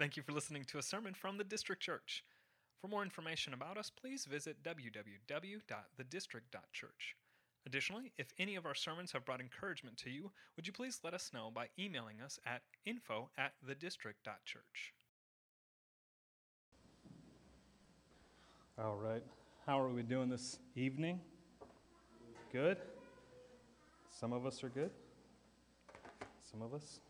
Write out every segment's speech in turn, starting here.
Thank you for listening to a sermon from the District Church. For more information about us, please visit www.thedistrict.church. Additionally, if any of our sermons have brought encouragement to you, would you please let us know by emailing us at info at thedistrict.church. All right. How are we doing this evening? Good? Some of us are good. Some of us?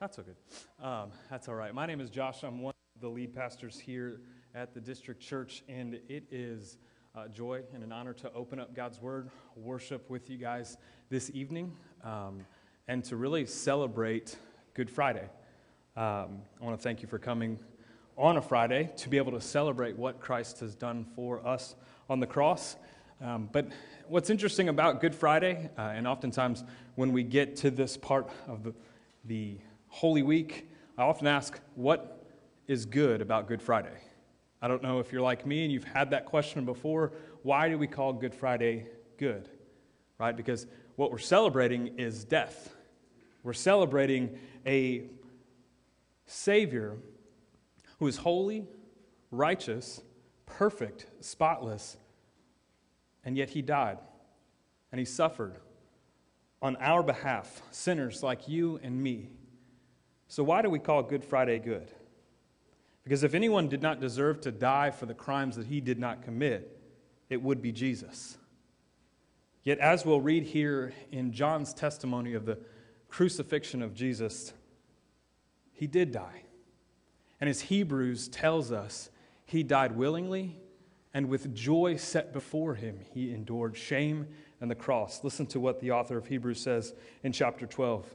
Not so good. Um, that's all right. My name is Josh. I'm one of the lead pastors here at the District Church, and it is a joy and an honor to open up God's Word, worship with you guys this evening, um, and to really celebrate Good Friday. Um, I want to thank you for coming on a Friday to be able to celebrate what Christ has done for us on the cross. Um, but what's interesting about Good Friday, uh, and oftentimes when we get to this part of the, the Holy Week, I often ask, what is good about Good Friday? I don't know if you're like me and you've had that question before. Why do we call Good Friday good? Right? Because what we're celebrating is death. We're celebrating a Savior who is holy, righteous, perfect, spotless, and yet he died and he suffered on our behalf, sinners like you and me. So, why do we call Good Friday good? Because if anyone did not deserve to die for the crimes that he did not commit, it would be Jesus. Yet, as we'll read here in John's testimony of the crucifixion of Jesus, he did die. And as Hebrews tells us, he died willingly, and with joy set before him, he endured shame and the cross. Listen to what the author of Hebrews says in chapter 12.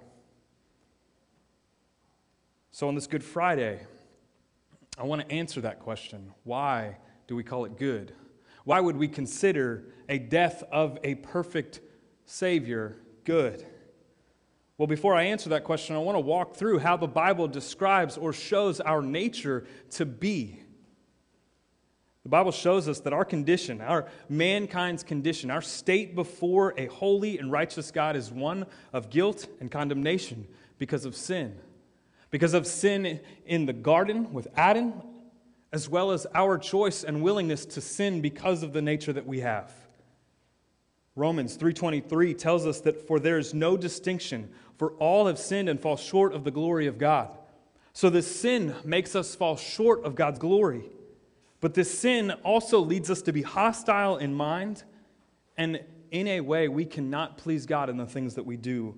So, on this Good Friday, I want to answer that question. Why do we call it good? Why would we consider a death of a perfect Savior good? Well, before I answer that question, I want to walk through how the Bible describes or shows our nature to be. The Bible shows us that our condition, our mankind's condition, our state before a holy and righteous God is one of guilt and condemnation because of sin because of sin in the garden with Adam, as well as our choice and willingness to sin because of the nature that we have. Romans 3:23 tells us that for there is no distinction for all have sinned and fall short of the glory of God. So this sin makes us fall short of God's glory. But this sin also leads us to be hostile in mind and in a way we cannot please God in the things that we do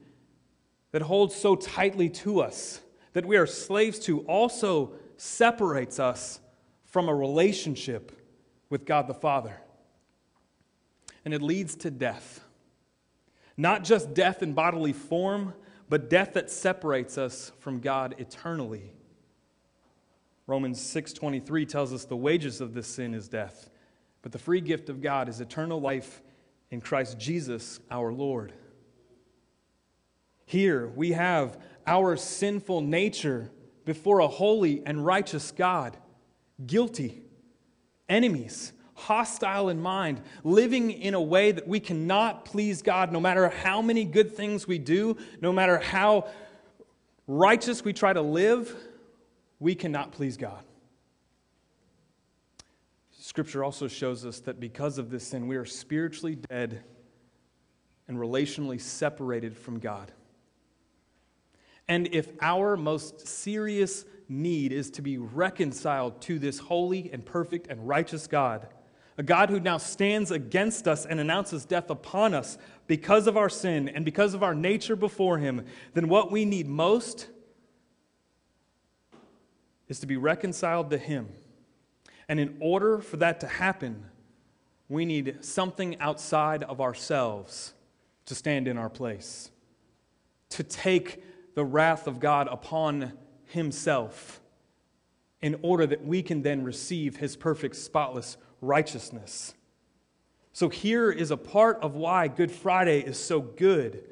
that holds so tightly to us, that we are slaves to, also separates us from a relationship with God the Father. And it leads to death. Not just death in bodily form, but death that separates us from God eternally. Romans 6:23 tells us the wages of this sin is death, but the free gift of God is eternal life in Christ Jesus our Lord. Here we have our sinful nature before a holy and righteous God, guilty, enemies, hostile in mind, living in a way that we cannot please God no matter how many good things we do, no matter how righteous we try to live, we cannot please God. Scripture also shows us that because of this sin, we are spiritually dead and relationally separated from God. And if our most serious need is to be reconciled to this holy and perfect and righteous God, a God who now stands against us and announces death upon us because of our sin and because of our nature before Him, then what we need most is to be reconciled to Him. And in order for that to happen, we need something outside of ourselves to stand in our place, to take the wrath of God upon Himself in order that we can then receive His perfect, spotless righteousness. So, here is a part of why Good Friday is so good.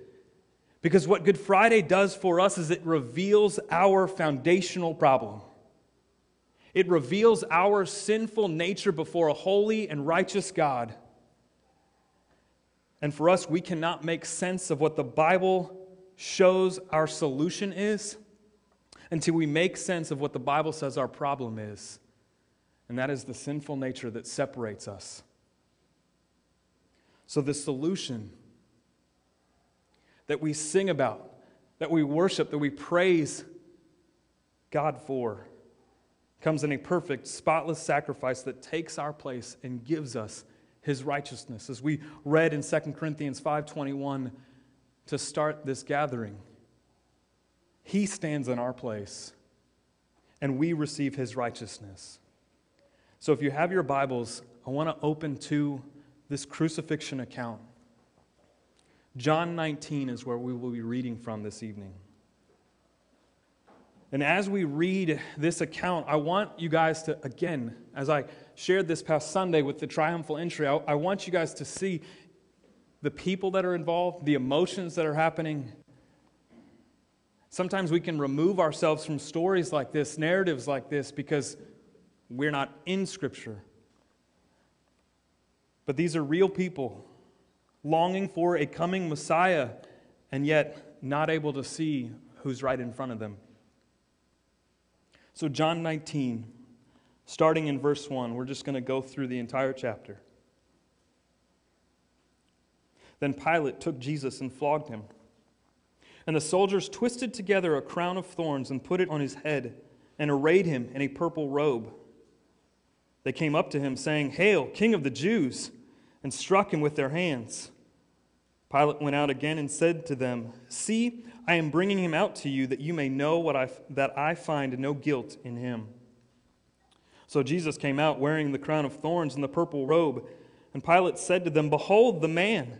Because what Good Friday does for us is it reveals our foundational problem. It reveals our sinful nature before a holy and righteous God. And for us, we cannot make sense of what the Bible shows our solution is until we make sense of what the Bible says our problem is. And that is the sinful nature that separates us. So, the solution that we sing about, that we worship, that we praise God for, comes in a perfect, spotless sacrifice that takes our place and gives us his righteousness. As we read in 2 Corinthians 5:21 to start this gathering, he stands in our place and we receive his righteousness. So if you have your Bibles, I want to open to this crucifixion account. John 19 is where we will be reading from this evening. And as we read this account, I want you guys to, again, as I shared this past Sunday with the triumphal entry, I, I, want you guys to see the people that are involved, the emotions that are happening. Sometimes we can remove ourselves from stories like this, narratives like this, because we're not in Scripture. But these are real people longing for a coming Messiah and yet not able to see who's right in front of them. So, John 19, starting in verse 1, we're just going to go through the entire chapter. Then Pilate took Jesus and flogged him. And the soldiers twisted together a crown of thorns and put it on his head and arrayed him in a purple robe. They came up to him, saying, Hail, King of the Jews! and struck him with their hands. Pilate went out again and said to them, See, I am bringing him out to you that you may know what I, that I find no guilt in him. So Jesus came out wearing the crown of thorns and the purple robe. And Pilate said to them, Behold the man.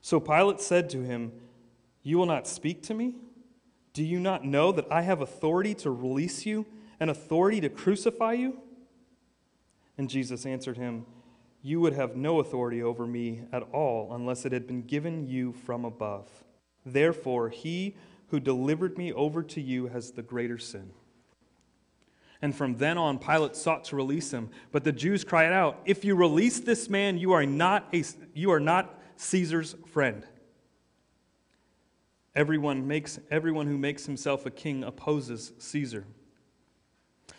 So Pilate said to him, You will not speak to me? Do you not know that I have authority to release you and authority to crucify you? And Jesus answered him, you would have no authority over me at all unless it had been given you from above. Therefore, he who delivered me over to you has the greater sin. And from then on, Pilate sought to release him. But the Jews cried out, If you release this man, you are not, a, you are not Caesar's friend. Everyone, makes, everyone who makes himself a king opposes Caesar.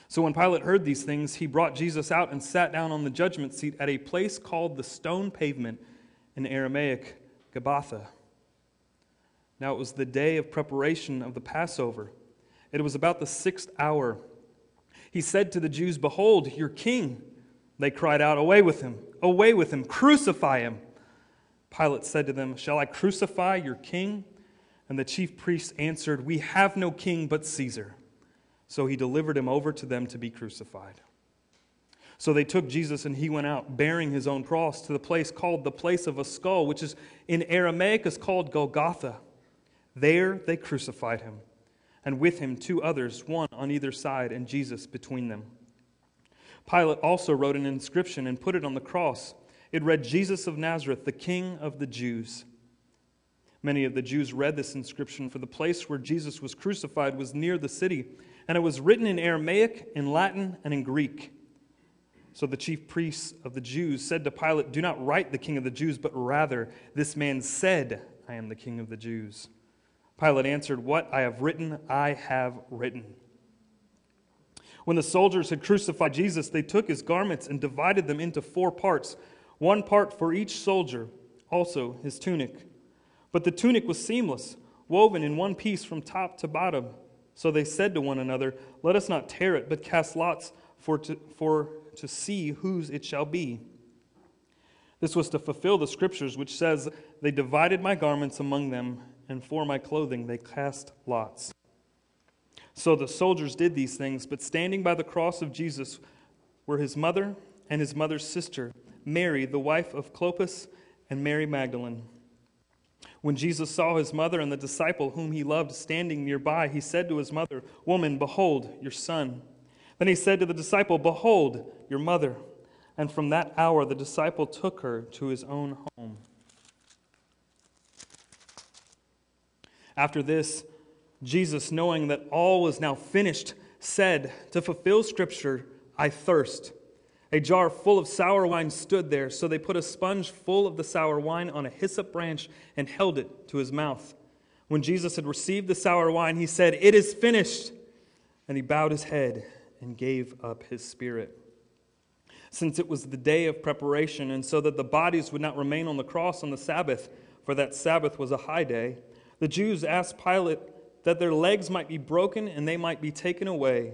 So when Pilate heard these things, he brought Jesus out and sat down on the judgment seat at a place called the stone pavement in Aramaic, Gabbatha. Now it was the day of preparation of the Passover. It was about the sixth hour. He said to the Jews, Behold, your king. They cried out, Away with him! Away with him! Crucify him! Pilate said to them, Shall I crucify your king? And the chief priests answered, We have no king but Caesar. So he delivered him over to them to be crucified. So they took Jesus and he went out, bearing his own cross, to the place called the place of a skull, which is in Aramaic is called Golgotha. There they crucified him, and with him two others, one on either side, and Jesus between them. Pilate also wrote an inscription and put it on the cross. It read, Jesus of Nazareth, the King of the Jews. Many of the Jews read this inscription, for the place where Jesus was crucified was near the city, and it was written in Aramaic, in Latin, and in Greek. So the chief priests of the Jews said to Pilate, Do not write the king of the Jews, but rather, this man said, I am the king of the Jews. Pilate answered, What I have written, I have written. When the soldiers had crucified Jesus, they took his garments and divided them into four parts, one part for each soldier, also his tunic. But the tunic was seamless, woven in one piece from top to bottom. So they said to one another, Let us not tear it, but cast lots for to, for to see whose it shall be. This was to fulfill the scriptures, which says, They divided my garments among them, and for my clothing they cast lots. So the soldiers did these things, but standing by the cross of Jesus were his mother and his mother's sister, Mary, the wife of Clopas, and Mary Magdalene. When Jesus saw his mother and the disciple whom he loved standing nearby, he said to his mother, Woman, behold, your son. Then he said to the disciple, Behold, your mother. And from that hour the disciple took her to his own home. After this, Jesus, knowing that all was now finished, said, To fulfill Scripture, I thirst. A jar full of sour wine stood there, so they put a sponge full of the sour wine on a hyssop branch and held it to his mouth. When Jesus had received the sour wine, he said, It is finished. And he bowed his head and gave up his spirit. Since it was the day of preparation, and so that the bodies would not remain on the cross on the Sabbath, for that Sabbath was a high day, the Jews asked Pilate that their legs might be broken and they might be taken away.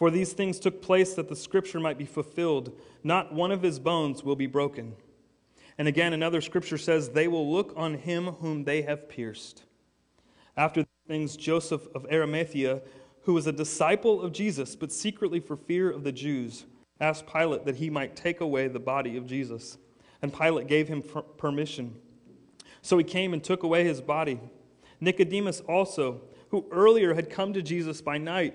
For these things took place that the scripture might be fulfilled. Not one of his bones will be broken. And again, another scripture says, They will look on him whom they have pierced. After these things, Joseph of Arimathea, who was a disciple of Jesus, but secretly for fear of the Jews, asked Pilate that he might take away the body of Jesus. And Pilate gave him permission. So he came and took away his body. Nicodemus also, who earlier had come to Jesus by night,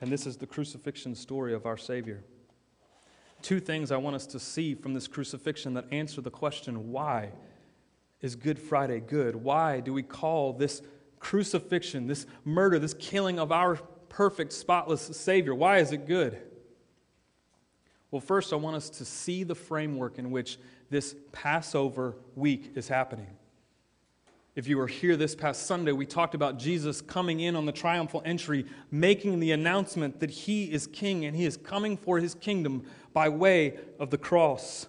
And this is the crucifixion story of our Savior two things I want us to see from this crucifixion that answer the question why is Good Friday good? Why do we call this crucifixion, this murder, this killing of our perfect, spotless Savior, why is it good? Well, first, I want us to see the framework in which this Passover week is happening. If you were here this past Sunday, we talked about Jesus coming in on the triumphal entry, making the announcement that he is king and he is coming for his kingdom by way of the cross.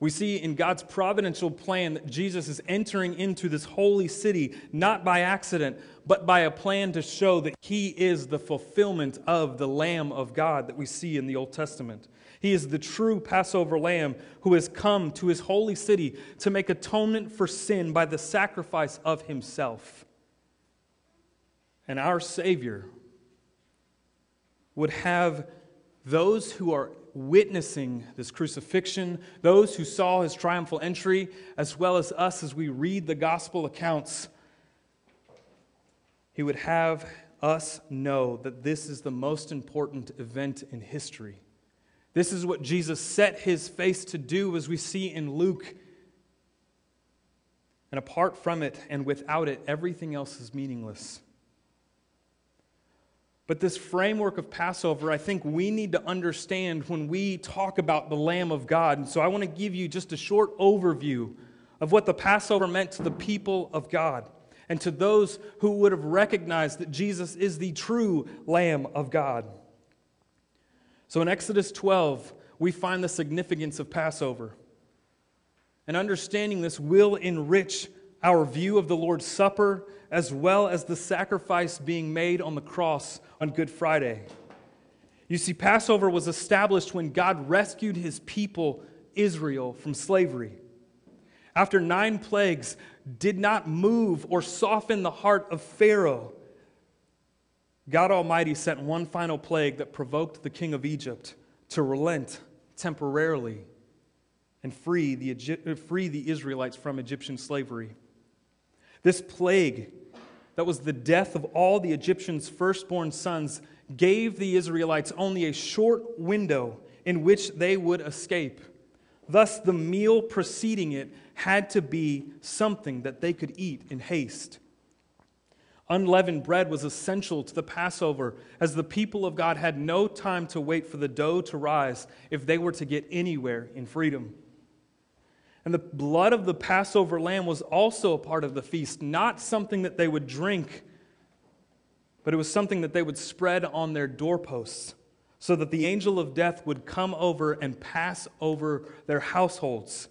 We see in God's providential plan that Jesus is entering into this holy city not by accident, but by a plan to show that he is the fulfillment of the Lamb of God that we see in the Old Testament. He is the true Passover lamb who has come to his holy city to make atonement for sin by the sacrifice of himself. And our Savior would have those who are witnessing this crucifixion, those who saw his triumphal entry, as well as us as we read the gospel accounts, he would have us know that this is the most important event in history. This is what Jesus set his face to do, as we see in Luke. And apart from it and without it, everything else is meaningless. But this framework of Passover, I think we need to understand when we talk about the Lamb of God. And so I want to give you just a short overview of what the Passover meant to the people of God. and to those who would have recognized that Jesus is the true Lamb of God. So in Exodus 12, we find the significance of Passover. And understanding this will enrich our view of the Lord's Supper as well as the sacrifice being made on the cross on Good Friday. You see, Passover was established when God rescued his people, Israel, from slavery. After nine plagues did not move or soften the heart of Pharaoh, God Almighty sent one final plague that provoked the king of Egypt to relent temporarily and free the, uh, free the Israelites from Egyptian slavery. This plague, that was the death of all the Egyptians' firstborn sons, gave the Israelites only a short window in which they would escape. Thus, the meal preceding it had to be something that they could eat in haste. Unleavened bread was essential to the Passover, as the people of God had no time to wait for the dough to rise if they were to get anywhere in freedom. And the blood of the Passover lamb was also a part of the feast, not something that they would drink, but it was something that they would spread on their doorposts so that the angel of death would come over and pass over their households.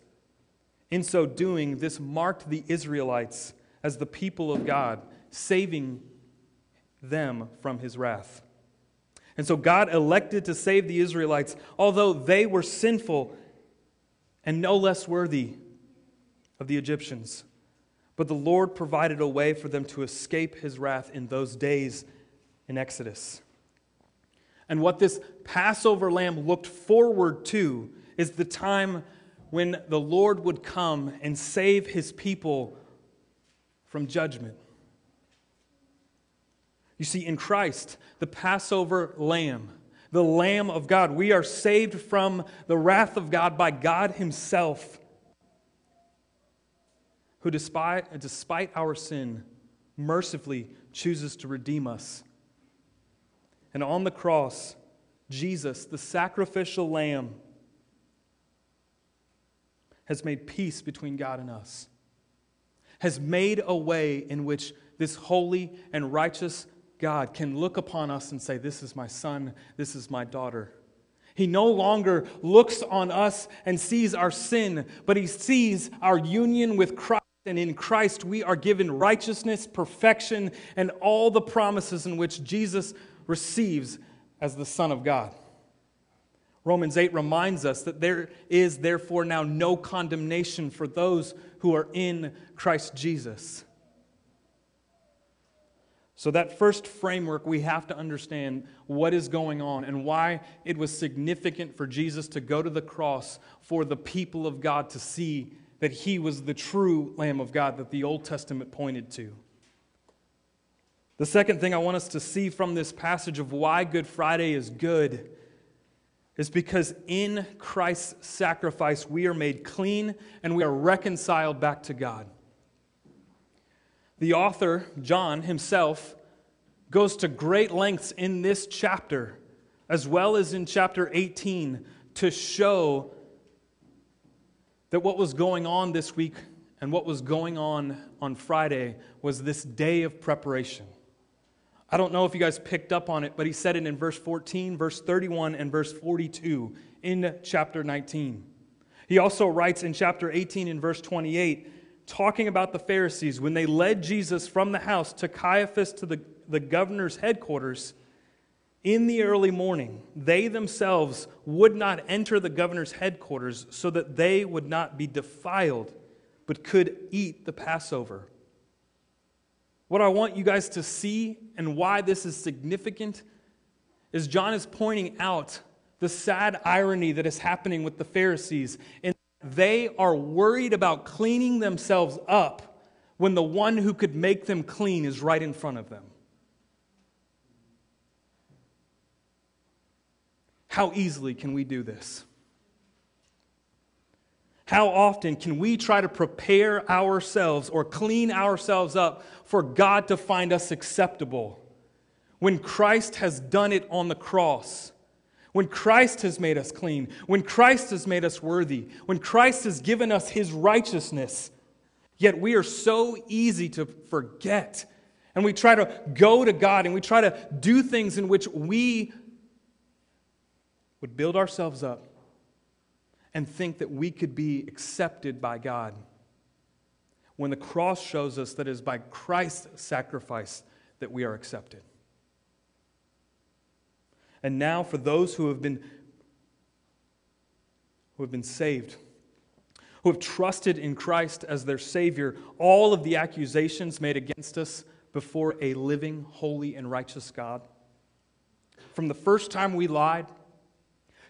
In so doing, this marked the Israelites as the people of God, saving them from his wrath. And so God elected to save the Israelites, although they were sinful and no less worthy of the Egyptians. But the Lord provided a way for them to escape his wrath in those days in Exodus. And what this Passover lamb looked forward to is the time when the Lord would come and save his people from judgment. You see, in Christ, the Passover lamb, the Lamb of God, we are saved from the wrath of God by God Himself, who, despite, despite our sin, mercifully chooses to redeem us. And on the cross, Jesus, the sacrificial lamb, has made peace between God and us, has made a way in which this holy and righteous God can look upon us and say, This is my son, this is my daughter. He no longer looks on us and sees our sin, but he sees our union with Christ. And in Christ, we are given righteousness, perfection, and all the promises in which Jesus receives as the Son of God. Romans 8 reminds us that there is therefore now no condemnation for those who are in Christ Jesus. So, that first framework, we have to understand what is going on and why it was significant for Jesus to go to the cross for the people of God to see that he was the true Lamb of God that the Old Testament pointed to. The second thing I want us to see from this passage of why Good Friday is good is because in Christ's sacrifice we are made clean and we are reconciled back to God. The author, John himself, goes to great lengths in this chapter, as well as in chapter 18, to show that what was going on this week and what was going on on Friday was this day of preparation. I don't know if you guys picked up on it, but he said it in verse 14, verse 31, and verse 42 in chapter 19. He also writes in chapter 18 in verse 28, talking about the Pharisees, when they led Jesus from the house to Caiaphas to the, the governor's headquarters in the early morning, they themselves would not enter the governor's headquarters so that they would not be defiled, but could eat the Passover. What I want you guys to see and why this is significant is John is pointing out the sad irony that is happening with the Pharisees. And they are worried about cleaning themselves up when the one who could make them clean is right in front of them. How easily can we do this? How often can we try to prepare ourselves or clean ourselves up for God to find us acceptable when Christ has done it on the cross? When Christ has made us clean, when Christ has made us worthy, when Christ has given us his righteousness, Yet we are so easy to forget. And we try to go to God and we try to do things in which we would build ourselves up and think that we could be accepted by God. When the cross shows us that it is by Christ's sacrifice that we are accepted. And now, for those who have been, who have been saved, who have trusted in Christ as their Savior, all of the accusations made against us before a living, holy, and righteous God. From the first time we lied,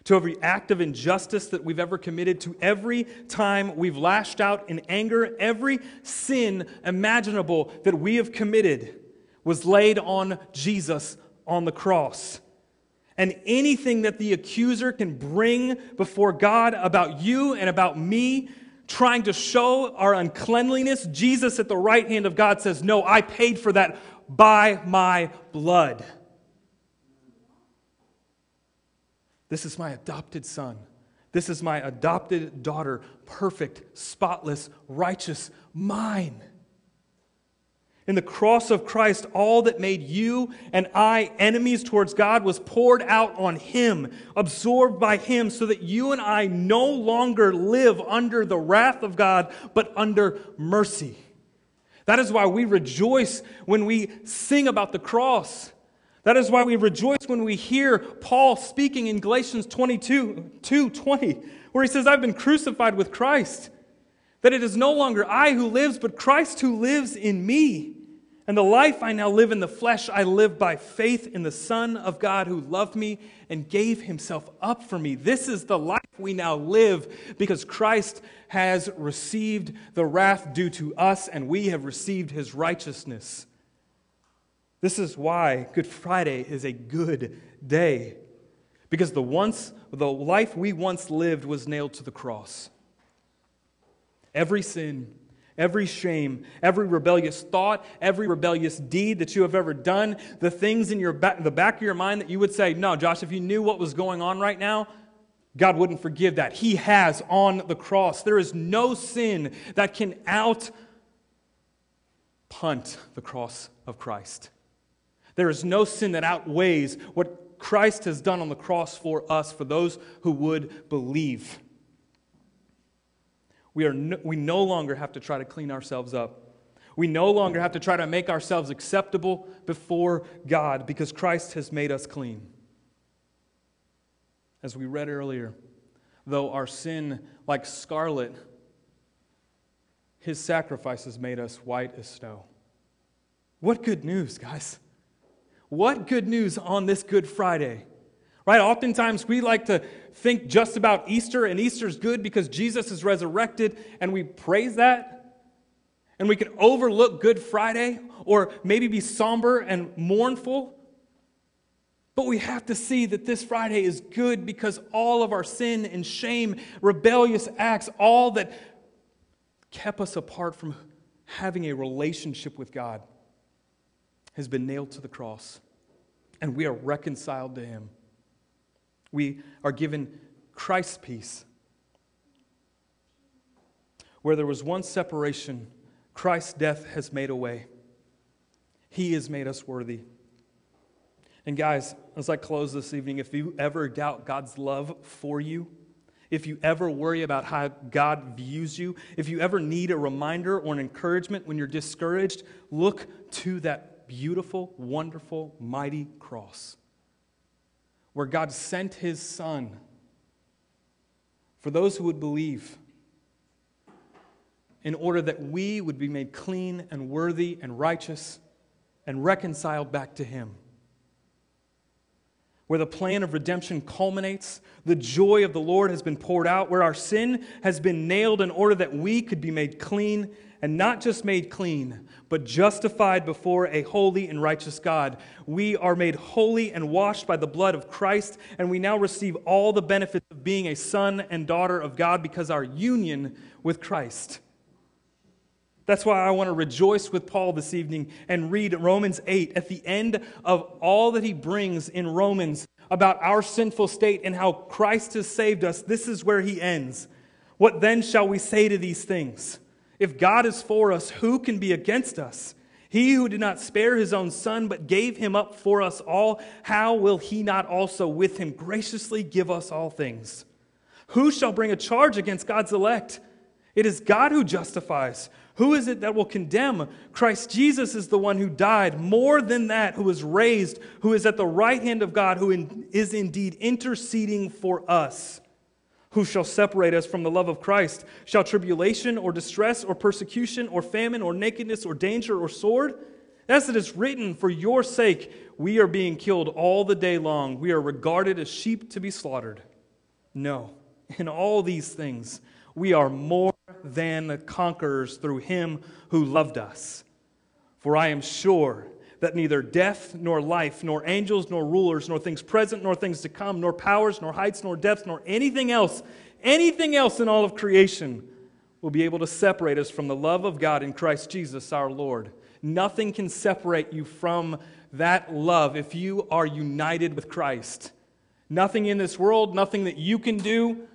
to every act of injustice that we've ever committed, to every time we've lashed out in anger, every sin imaginable that we have committed was laid on Jesus on the cross. And anything that the accuser can bring before God about you and about me, trying to show our uncleanliness, Jesus at the right hand of God says, No, I paid for that by my blood. This is my adopted son. This is my adopted daughter, perfect, spotless, righteous, mine. In the cross of Christ, all that made you and I enemies towards God was poured out on Him, absorbed by Him, so that you and I no longer live under the wrath of God, but under mercy. That is why we rejoice when we sing about the cross. That is why we rejoice when we hear Paul speaking in Galatians 22 2 20, where he says, I've been crucified with Christ. That it is no longer I who lives, but Christ who lives in me. And the life I now live in the flesh, I live by faith in the Son of God who loved me and gave himself up for me. This is the life we now live because Christ has received the wrath due to us and we have received his righteousness. This is why Good Friday is a good day. Because the once the life we once lived was nailed to the cross. Every sin, every shame, every rebellious thought, every rebellious deed that you have ever done, the things in your back, the back of your mind that you would say, "No, Josh, if you knew what was going on right now, God wouldn't forgive that." He has on the cross. There is no sin that can out punt the cross of Christ. There is no sin that outweighs what Christ has done on the cross for us, for those who would believe. We, are no, we no longer have to try to clean ourselves up. We no longer have to try to make ourselves acceptable before God because Christ has made us clean. As we read earlier, though our sin like scarlet, his sacrifice has made us white as snow. What good news, guys! What good news on this Good Friday? Right? Oftentimes we like to think just about Easter, and Easter's good because Jesus is resurrected, and we praise that. And we can overlook Good Friday or maybe be somber and mournful. But we have to see that this Friday is good because all of our sin and shame, rebellious acts, all that kept us apart from having a relationship with God has been nailed to the cross, and we are reconciled to him. We are given Christ's peace. Where there was one separation, Christ's death has made a way. He has made us worthy. And guys, as I close this evening, if you ever doubt God's love for you, if you ever worry about how God views you, if you ever need a reminder or an encouragement when you're discouraged, look to that beautiful, wonderful, mighty cross where God sent his Son for those who would believe in order that we would be made clean and worthy and righteous and reconciled back to him. Where the plan of redemption culminates, the joy of the Lord has been poured out, where our sin has been nailed in order that we could be made clean and not just made clean, but justified before a holy and righteous God. We are made holy and washed by the blood of Christ, and we now receive all the benefits of being a son and daughter of God because our union with Christ. That's why I want to rejoice with Paul this evening and read Romans 8 at the end of all that he brings in Romans about our sinful state and how Christ has saved us. This is where he ends. What then shall we say to these things? If God is for us, who can be against us? He who did not spare his own son, but gave him up for us all, how will he not also with him graciously give us all things? Who shall bring a charge against God's elect? It is God who justifies. Who is it that will condemn? Christ Jesus is the one who died, more than that, who was raised, who is at the right hand of God, who is indeed interceding for us. Who shall separate us from the love of Christ? Shall tribulation or distress or persecution or famine or nakedness or danger or sword? As it is written, for your sake we are being killed all the day long. We are regarded as sheep to be slaughtered. No, in all these things we are more than conquerors through him who loved us. For I am sure that neither death nor life, nor angels nor rulers, nor things present nor things to come, nor powers, nor heights, nor depths, nor anything else, anything else in all of creation will be able to separate us from the love of God in Christ Jesus our Lord. Nothing can separate you from that love if you are united with Christ. Nothing in this world, nothing that you can do.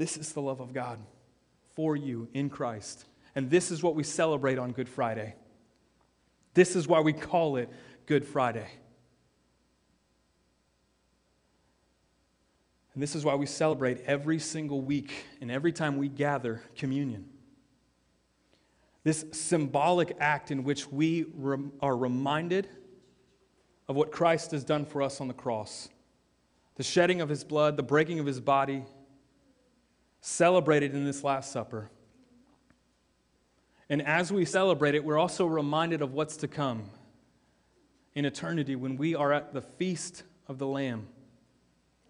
This is the love of God for you in Christ. And this is what we celebrate on Good Friday. This is why we call it Good Friday. And this is why we celebrate every single week and every time we gather communion. This symbolic act in which we rem- are reminded of what Christ has done for us on the cross the shedding of his blood, the breaking of his body, celebrated in this Last Supper. And as we celebrate it, we're also reminded of what's to come in eternity when we are at the feast of the Lamb,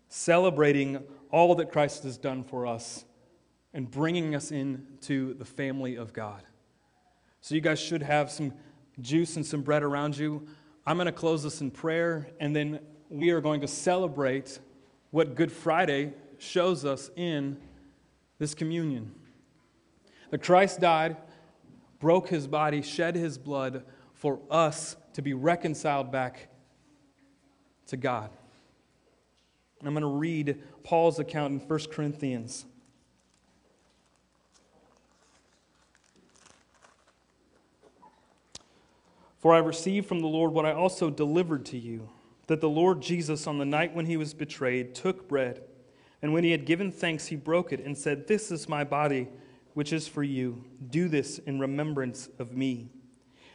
celebrating all that Christ has done for us and bringing us into the family of God. So, you guys should have some juice and some bread around you. I'm going to close this in prayer, and then we are going to celebrate what Good Friday shows us in this communion. That Christ died broke his body, shed his blood for us to be reconciled back to God. I'm going to read Paul's account in 1 Corinthians. For I received from the Lord what I also delivered to you that the Lord Jesus, on the night when he was betrayed, took bread, and when he had given thanks, he broke it and said, This is my body which is for you. Do this in remembrance of me.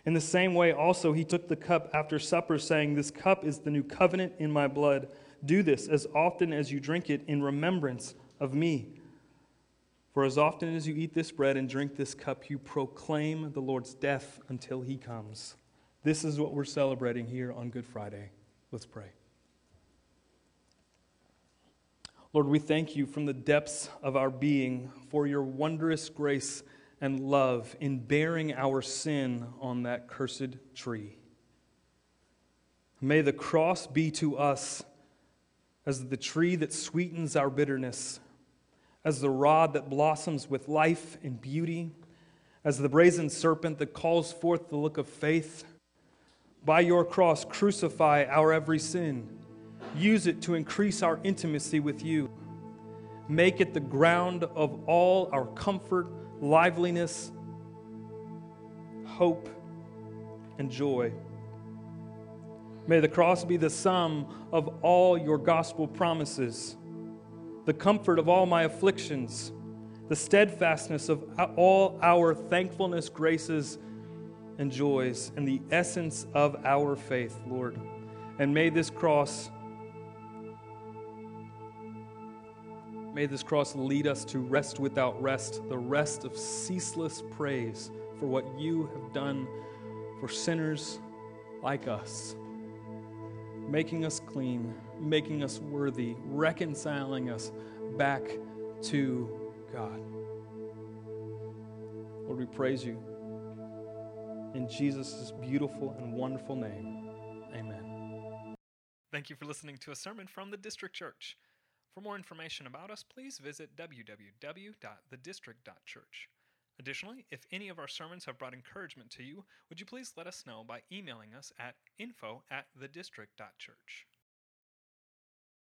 In the same way, also, he took the cup after supper, saying, This cup is the new covenant in my blood. Do this as often as you drink it in remembrance of me. For as often as you eat this bread and drink this cup, you proclaim the Lord's death until he comes. This is what we're celebrating here on Good Friday. Let's pray. Lord, we thank you from the depths of our being for your wondrous grace and love in bearing our sin on that cursed tree. May the cross be to us as the tree that sweetens our bitterness, as the rod that blossoms with life and beauty, as the brazen serpent that calls forth the look of faith. By your cross, crucify our every sin Use it to increase our intimacy with you. Make it the ground of all our comfort, liveliness, hope, and joy. May the cross be the sum of all your gospel promises, the comfort of all my afflictions, the steadfastness of all our thankfulness, graces, and joys, and the essence of our faith, Lord. And may this cross May this cross lead us to rest without rest, the rest of ceaseless praise for what you have done for sinners like us, making us clean, making us worthy, reconciling us back to God. Lord, we praise you. In Jesus' beautiful and wonderful name, amen. Thank you for listening to a sermon from the District Church. For more information about us, please visit www.thedistrict.church. Additionally, if any of our sermons have brought encouragement to you, would you please let us know by emailing us at info at thedistrict.church.